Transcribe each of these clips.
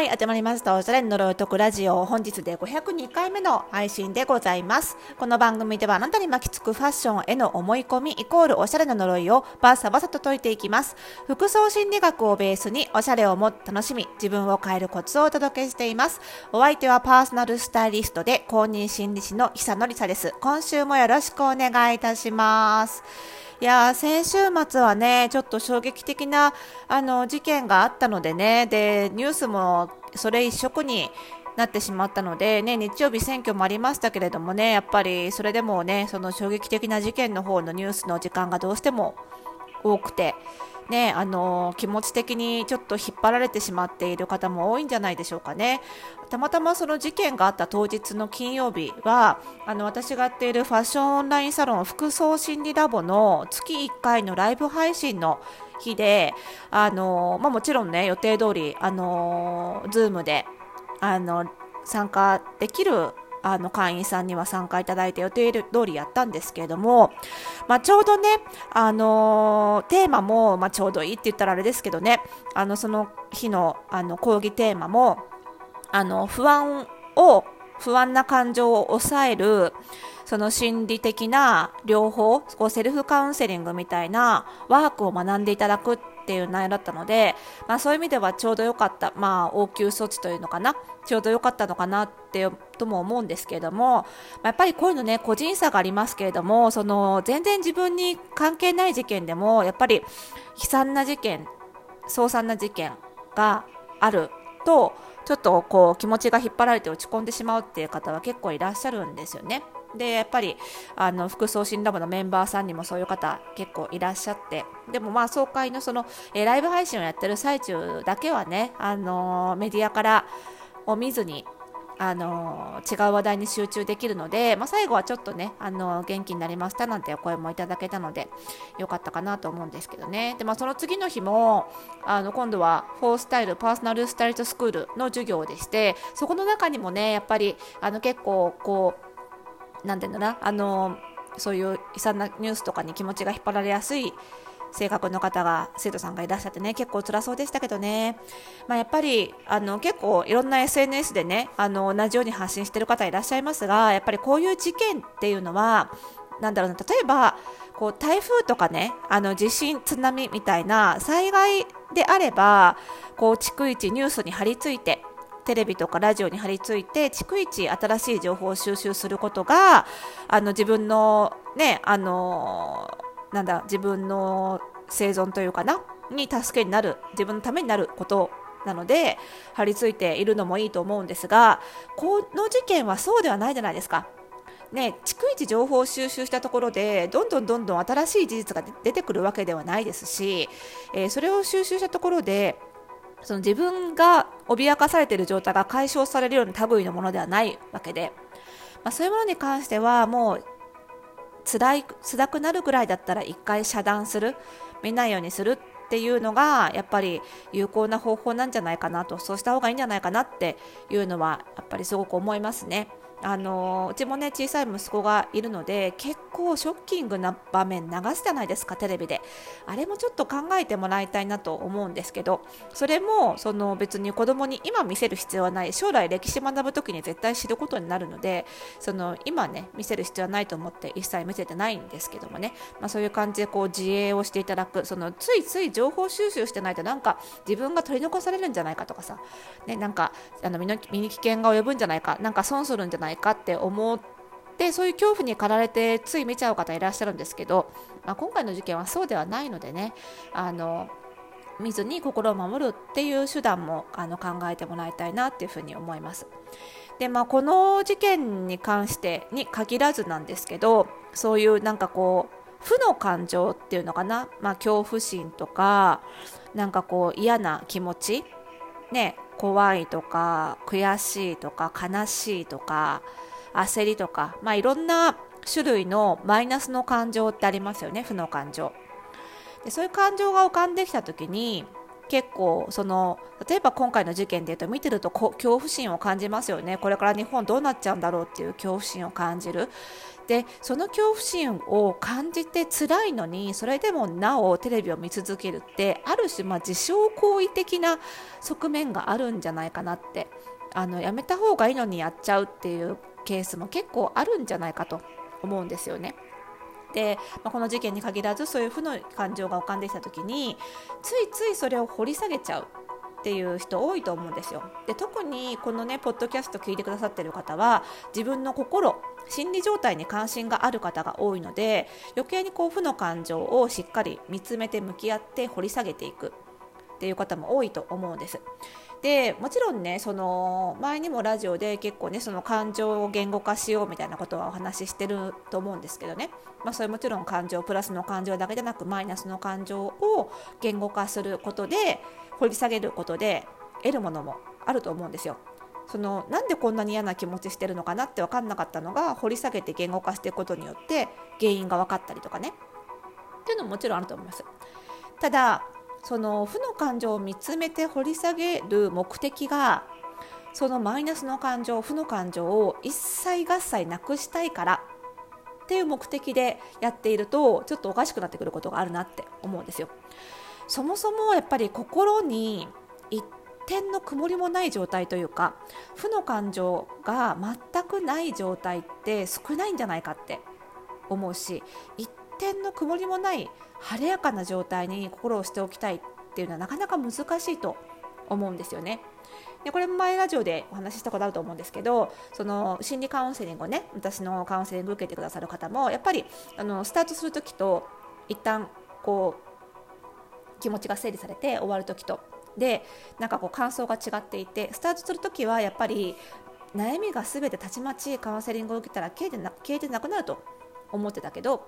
はい、始まりました。おしゃれ呪いとくラジオ。本日で502回目の配信でございます。この番組ではあなたに巻きつくファッションへの思い込みイコールおしゃれの呪いをバッサバサと解いていきます。服装心理学をベースにおしゃれをもっと楽しみ、自分を変えるコツをお届けしています。お相手はパーソナルスタイリストで公認心理師の久野里沙です。今週もよろしくお願いいたします。いや先週末はね、ちょっと衝撃的なあの事件があったのでね、でニュースもそれ一色になってしまったので、ね、日曜日選挙もありましたけれどもね、やっぱりそれでもね、その衝撃的な事件の方のニュースの時間がどうしても多くて、ね、あの気持ち的にちょっと引っ張られてしまっている方も多いんじゃないでしょうかね。たまたまその事件があった当日の金曜日はあの私がやっているファッションオンラインサロン服装心理ラボの月1回のライブ配信の日であの、まあ、もちろんね予定通りあの Zoom であの参加できるあの会員さんには参加いただいて予定通りやったんですけれども、まあ、ちょうどね、あの、テーマも、まあ、ちょうどいいって言ったらあれですけどねあのその日のあの講義テーマもあの不安を不安な感情を抑えるその心理的な療法こうセルフカウンセリングみたいなワークを学んでいただくっていう内容だったので、まあ、そういう意味ではちょうど良かった、まあ、応急措置というのかなちょうど良かったのかなってとも思うんですけれども、ま、やっぱりこういうのね個人差がありますけれどもその全然自分に関係ない事件でもやっぱり悲惨な事件凄惨な事件があるとちょっとこう気持ちが引っ張られて落ち込んでしまうっていう方は結構いらっしゃるんですよね。でやっぱりあの副送信ラボのメンバーさんにもそういう方結構いらっしゃってでもまあ総会のその、えー、ライブ配信をやってる最中だけはね、あのー、メディアからを見ずにあの違う話題に集中できるので、まあ、最後はちょっとね、あの元気になりましたなんてお声もいただけたのでよかったかなと思うんですけどね。で、まあ、その次の日もあの今度はフォースタイルパーソナルスタイリストスクールの授業でしてそこの中にもねやっぱりあの結構こうなんていうんだなあのそういう悲惨なニュースとかに気持ちが引っ張られやすい性格の方が生徒さんがいらっしゃってね結構辛そうでしたけどね、まあ、やっぱりあの結構いろんな SNS でねあの同じように発信している方いらっしゃいますがやっぱりこういう事件っていうのはなんだろうな例えばこう台風とかねあの地震、津波みたいな災害であればこう逐一ニュースに張り付いてテレビとかラジオに張り付いて逐一新しい情報を収集することがあの自分のねあのなんだ自分の生存というかなに助けになる自分のためになることなので張り付いているのもいいと思うんですがこの事件はそうではないじゃないですか。ね、逐一情報を収集したところでどんどんどんどん新しい事実が出てくるわけではないですし、えー、それを収集したところでその自分が脅かされている状態が解消されるような類のものではないわけで、まあ、そういうものに関してはもう辛い辛くなるぐらいだったら一回遮断する見ないようにするっていうのがやっぱり有効な方法なんじゃないかなとそうした方がいいんじゃないかなっていうのはやっぱりすごく思いますね。あのうちもね小さい息子がいるので結構ショッキングな場面流すじゃないですかテレビで。あれもちょっと考えてもらいたいなと思うんですけどそれもその別に子供に今見せる必要はない。将来歴史学ぶ時に絶対知ることになるのでその今ね見せる必要はないと思って一切見せてないんですけどもね、まあ、そういう感じでこう自衛をしていただく。そのついつい情報収集してないとなんか自分が取り残されるんじゃないかとかさ、ね、なんかあの身に危険が及ぶんじゃないか。なんか損するんじゃないか。ないかって思ってそういう恐怖に駆られてつい見ちゃう方いらっしゃるんですけど、まあ、今回の事件はそうではないのでねあの見ずに心を守るっていう手段もあの考えてもらいたいなっていうふうに思います。でまあ、この事件に関してに限らずなんですけどそういうなんかこう負の感情っていうのかな、まあ、恐怖心とかなんかこう嫌な気持ち、ね、怖いとか悔しいとか悲しいとか焦りとか、まあ、いろんな種類のマイナスの感情ってありますよね。負の感情。でそういう感情が浮かんできた時に結構その例えば今回の事件でいうと見てると恐怖心を感じますよね。これから日本どうなっちゃうんだろうっていう恐怖心を感じる。でその恐怖心を感じて辛いのにそれでもなおテレビを見続けるってある種まあ自傷行為的な側面があるんじゃないかなって。あのやめた方がいいのにやっちゃうっていうケースも結構あるんじゃないかと思うんですよね。で、まあ、この事件に限らずそういう負の感情が浮かんできた時についついそれを掘り下げちゃうっていう人多いと思うんですよ。で特にこのねポッドキャスト聞いてくださってる方は自分の心心理状態に関心がある方が多いので余計にこう負の感情をしっかり見つめて向き合って掘り下げていく。っていう方も多いと思うんです。でもちろんねその前にもラジオで結構ねその感情を言語化しようみたいなことはお話ししてると思うんですけどね、まあ、それもちろん感情プラスの感情だけじゃなくマイナスの感情を言語化することで掘り下げることで得るものもあると思うんですよ。そのなんでこんなに嫌な気持ちしてるのかなって分かんなかったのが掘り下げて言語化していくことによって原因が分かったりとかねっていうのももちろんあると思います。ただその負の感情を見つめて掘り下げる目的がそのマイナスの感情負の感情を一切合切なくしたいからっていう目的でやっているとちょっとおかしくなってくることがあるなって思うんですよ。そもそもやっぱり心に一点の曇りもない状態というか負の感情が全くない状態って少ないんじゃないかって思うし一点の曇りもない晴れやかな状態に心をしておきたいっていうのはなかなか難しいと思うんですよね。でこれも前ラジオでお話ししたことあると思うんですけどその心理カウンセリングをね私のカウンセリングを受けてくださる方もやっぱりあのスタートする時と一旦こう気持ちが整理されて終わる時とでなんかこう感想が違っていてスタートする時はやっぱり悩みが全てたちまちカウンセリングを受けたら消えてな消えてなくなると思ってたけど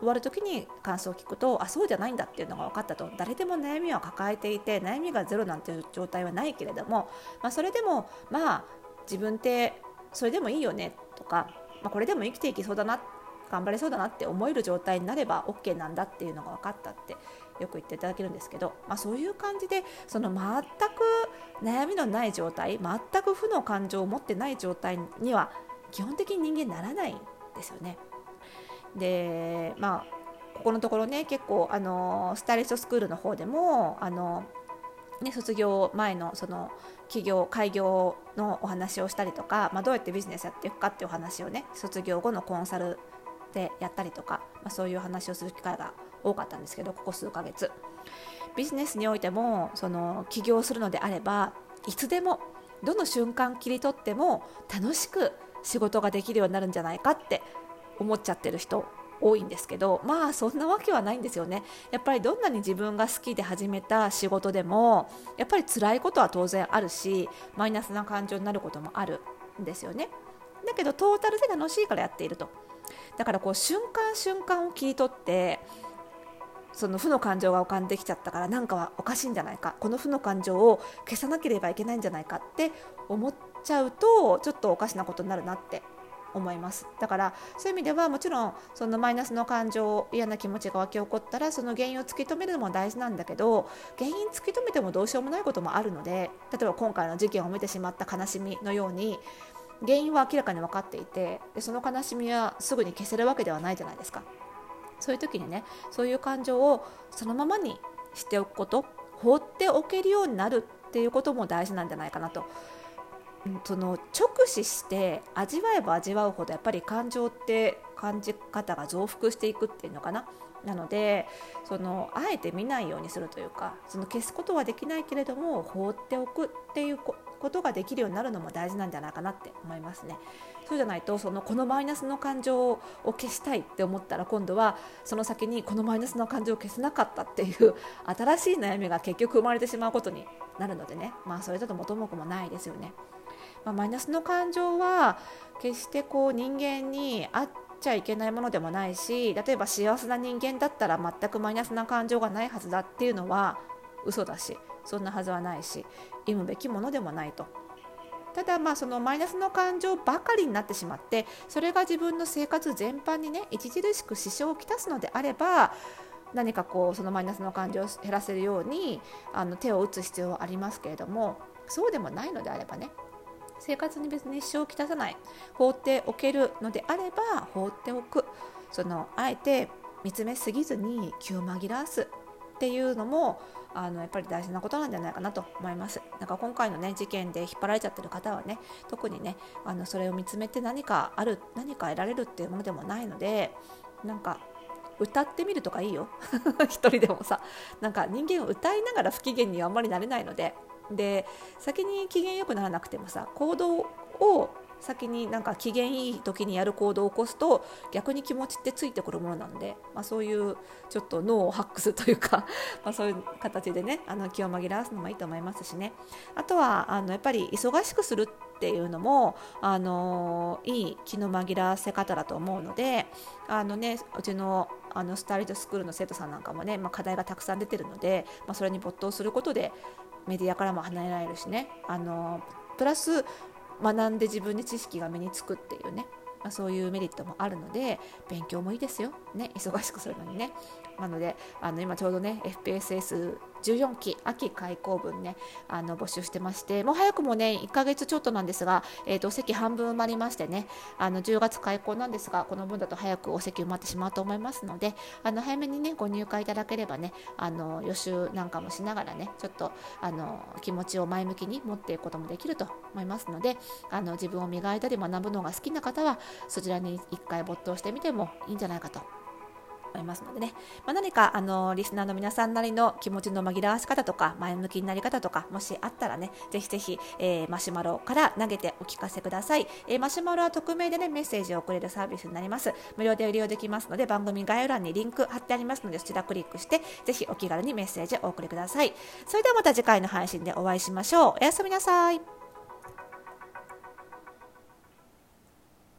終わる時に感想を聞くとあそうじゃないんだっていうのが分かったと誰でも悩みは抱えていて悩みがゼロなんていう状態はないけれども、まあ、それでもまあ自分ってそれでもいいよねとか、まあ、これでも生きていきそうだな頑張れそうだなって思える状態になれば OK なんだっていうのが分かったってよく言っていただけるんですけど、まあ、そういう感じでその全く悩みのない状態全く負の感情を持ってない状態には基本的に人間ならないんですよね。でまあここのところね結構あのスタイリストスクールの方でもあのね、卒業前のその企業開業のお話をしたりとか、まあ、どうやってビジネスやっていくかっていうお話をね卒業後のコンサルでやったりとか、まあ、そういう話をする機会が多かったんですけどここ数ヶ月。ビジネスにおいてもその起業するのであればいつでもどの瞬間切り取っても楽しく仕事ができるようになるんじゃないかって思っちゃってる人多いんですけどまあそんなわけはないんですよね。やっぱりどんなに自分が好きで始めた仕事でもやっぱり辛いことは当然あるしマイナスな感情になることもあるんですよね。だけどトータルで楽しいからやっていると。だからこう瞬間瞬間を切り取ってその負の感情が浮かんできちゃったからなんかはおかしいんじゃないか。この負の感情を消さなければいけないんじゃないかって思っちゃうとちょっとおかしなことになるなって思います。だからそういう意味ではもちろんそのマイナスの感情嫌な気持ちが湧き起こったらその原因を突き止めるのも大事なんだけど原因突き止めてもどうしようもないこともあるので例えば今回の事件を見てしまった悲しみのように原因は明らかに分かっていてでその悲しみはすぐに消せるわけではないじゃないですか。そういう時にねそういう感情をそのままにしておくこと放っておけるようになるっていうことも大事なんじゃないかなと。その直視して味わえば味わうほどやっぱり感情って感じ方が増幅していくっていうのかななのでそのあえて見ないようにするというかその消すことはできないけれども放っておくっていうことができるようになるのも大事なんじゃないかなって思いますね。そうじゃないとそのこのマイナスの感情を消したいって思ったら今度はその先にこのマイナスの感情を消せなかったっていう新しい悩みが結局生まれてしまうことになるのでねまあそれだと元も子もないですよね。まあ、マイナスの感情は決してこう人間にあっちゃいけないものでもないし例えば幸せな人間だったら全くマイナスな感情がないはずだっていうのは嘘だしそんなはずはないし忌むべきものでもないと。ただまあそのマイナスの感情ばかりになってしまってそれが自分の生活全般にね著しく支障をきたすのであれば何かこうそのマイナスの感情を減らせるようにあの手を打つ必要はありますけれどもそうでもないのであればね生活に別に支障をきたさない放っておけるのであれば放っておく。そのあえて見つめすぎずに気を紛らわすっていうのもあのやっぱり大事なことなんじゃないかなと思います。なんか今回のね事件で引っ張られちゃってる方はね特にねあのそれを見つめて何かある何か得られるっていうものでもないのでなんか歌ってみるとかいいよ。一人でもさ。なんか人間を歌いながら不機嫌にはあんまりなれないのでで先に機嫌よくならなくてもさ行動を先になんか機嫌いい時にやる行動を起こすと逆に気持ちってついてくるものなんで、まあ、そういうちょっと脳をハックすというか まあそういう形でねあの気を紛らわすのもいいと思いますしね。あとはあのやっぱり忙しくするっていうのもあのいい気の紛らわせ方だと思うのであの、ね、うちのあのスタイリストスクールの生徒さんなんかもね、まあ、課題がたくさん出てるので、まあ、それに没頭することでメディアからも離れられるしね。あのプラス学んで自分で知識が身につくっていうね、まあ、そういうメリットもあるので勉強もいいですよ、ね、忙しくするのにね。なのであの今ちょうどね FPSS 14期秋開校分ねあの募集してましてもう早くもね1ヶ月ちょっとなんですが、えーと、席半分埋まりましてねあの10月開校なんですがこの分だと早くお席埋まってしまうと思いますのであの早めにねご入会いただければねあの予習なんかもしながらねちょっとあの気持ちを前向きに持っていくこともできると思いますのであの自分を磨いたり学ぶのが好きな方はそちらに1回没頭してみてもいいんじゃないかと思いますのでね、まあ、何かあのリスナーの皆さんなりの気持ちの紛らわし方とか前向きになり方とかもしあったらねぜひぜひ、えー、マシュマロから投げてお聞かせください、えー、マシュマロは匿名でねメッセージを送れるサービスになります。無料で利用できますので番組概要欄にリンク貼ってありますのでそちらクリックしてぜひお気軽にメッセージをお送りください。それではまた次回の配信でお会いしましょう。おやすみなさい。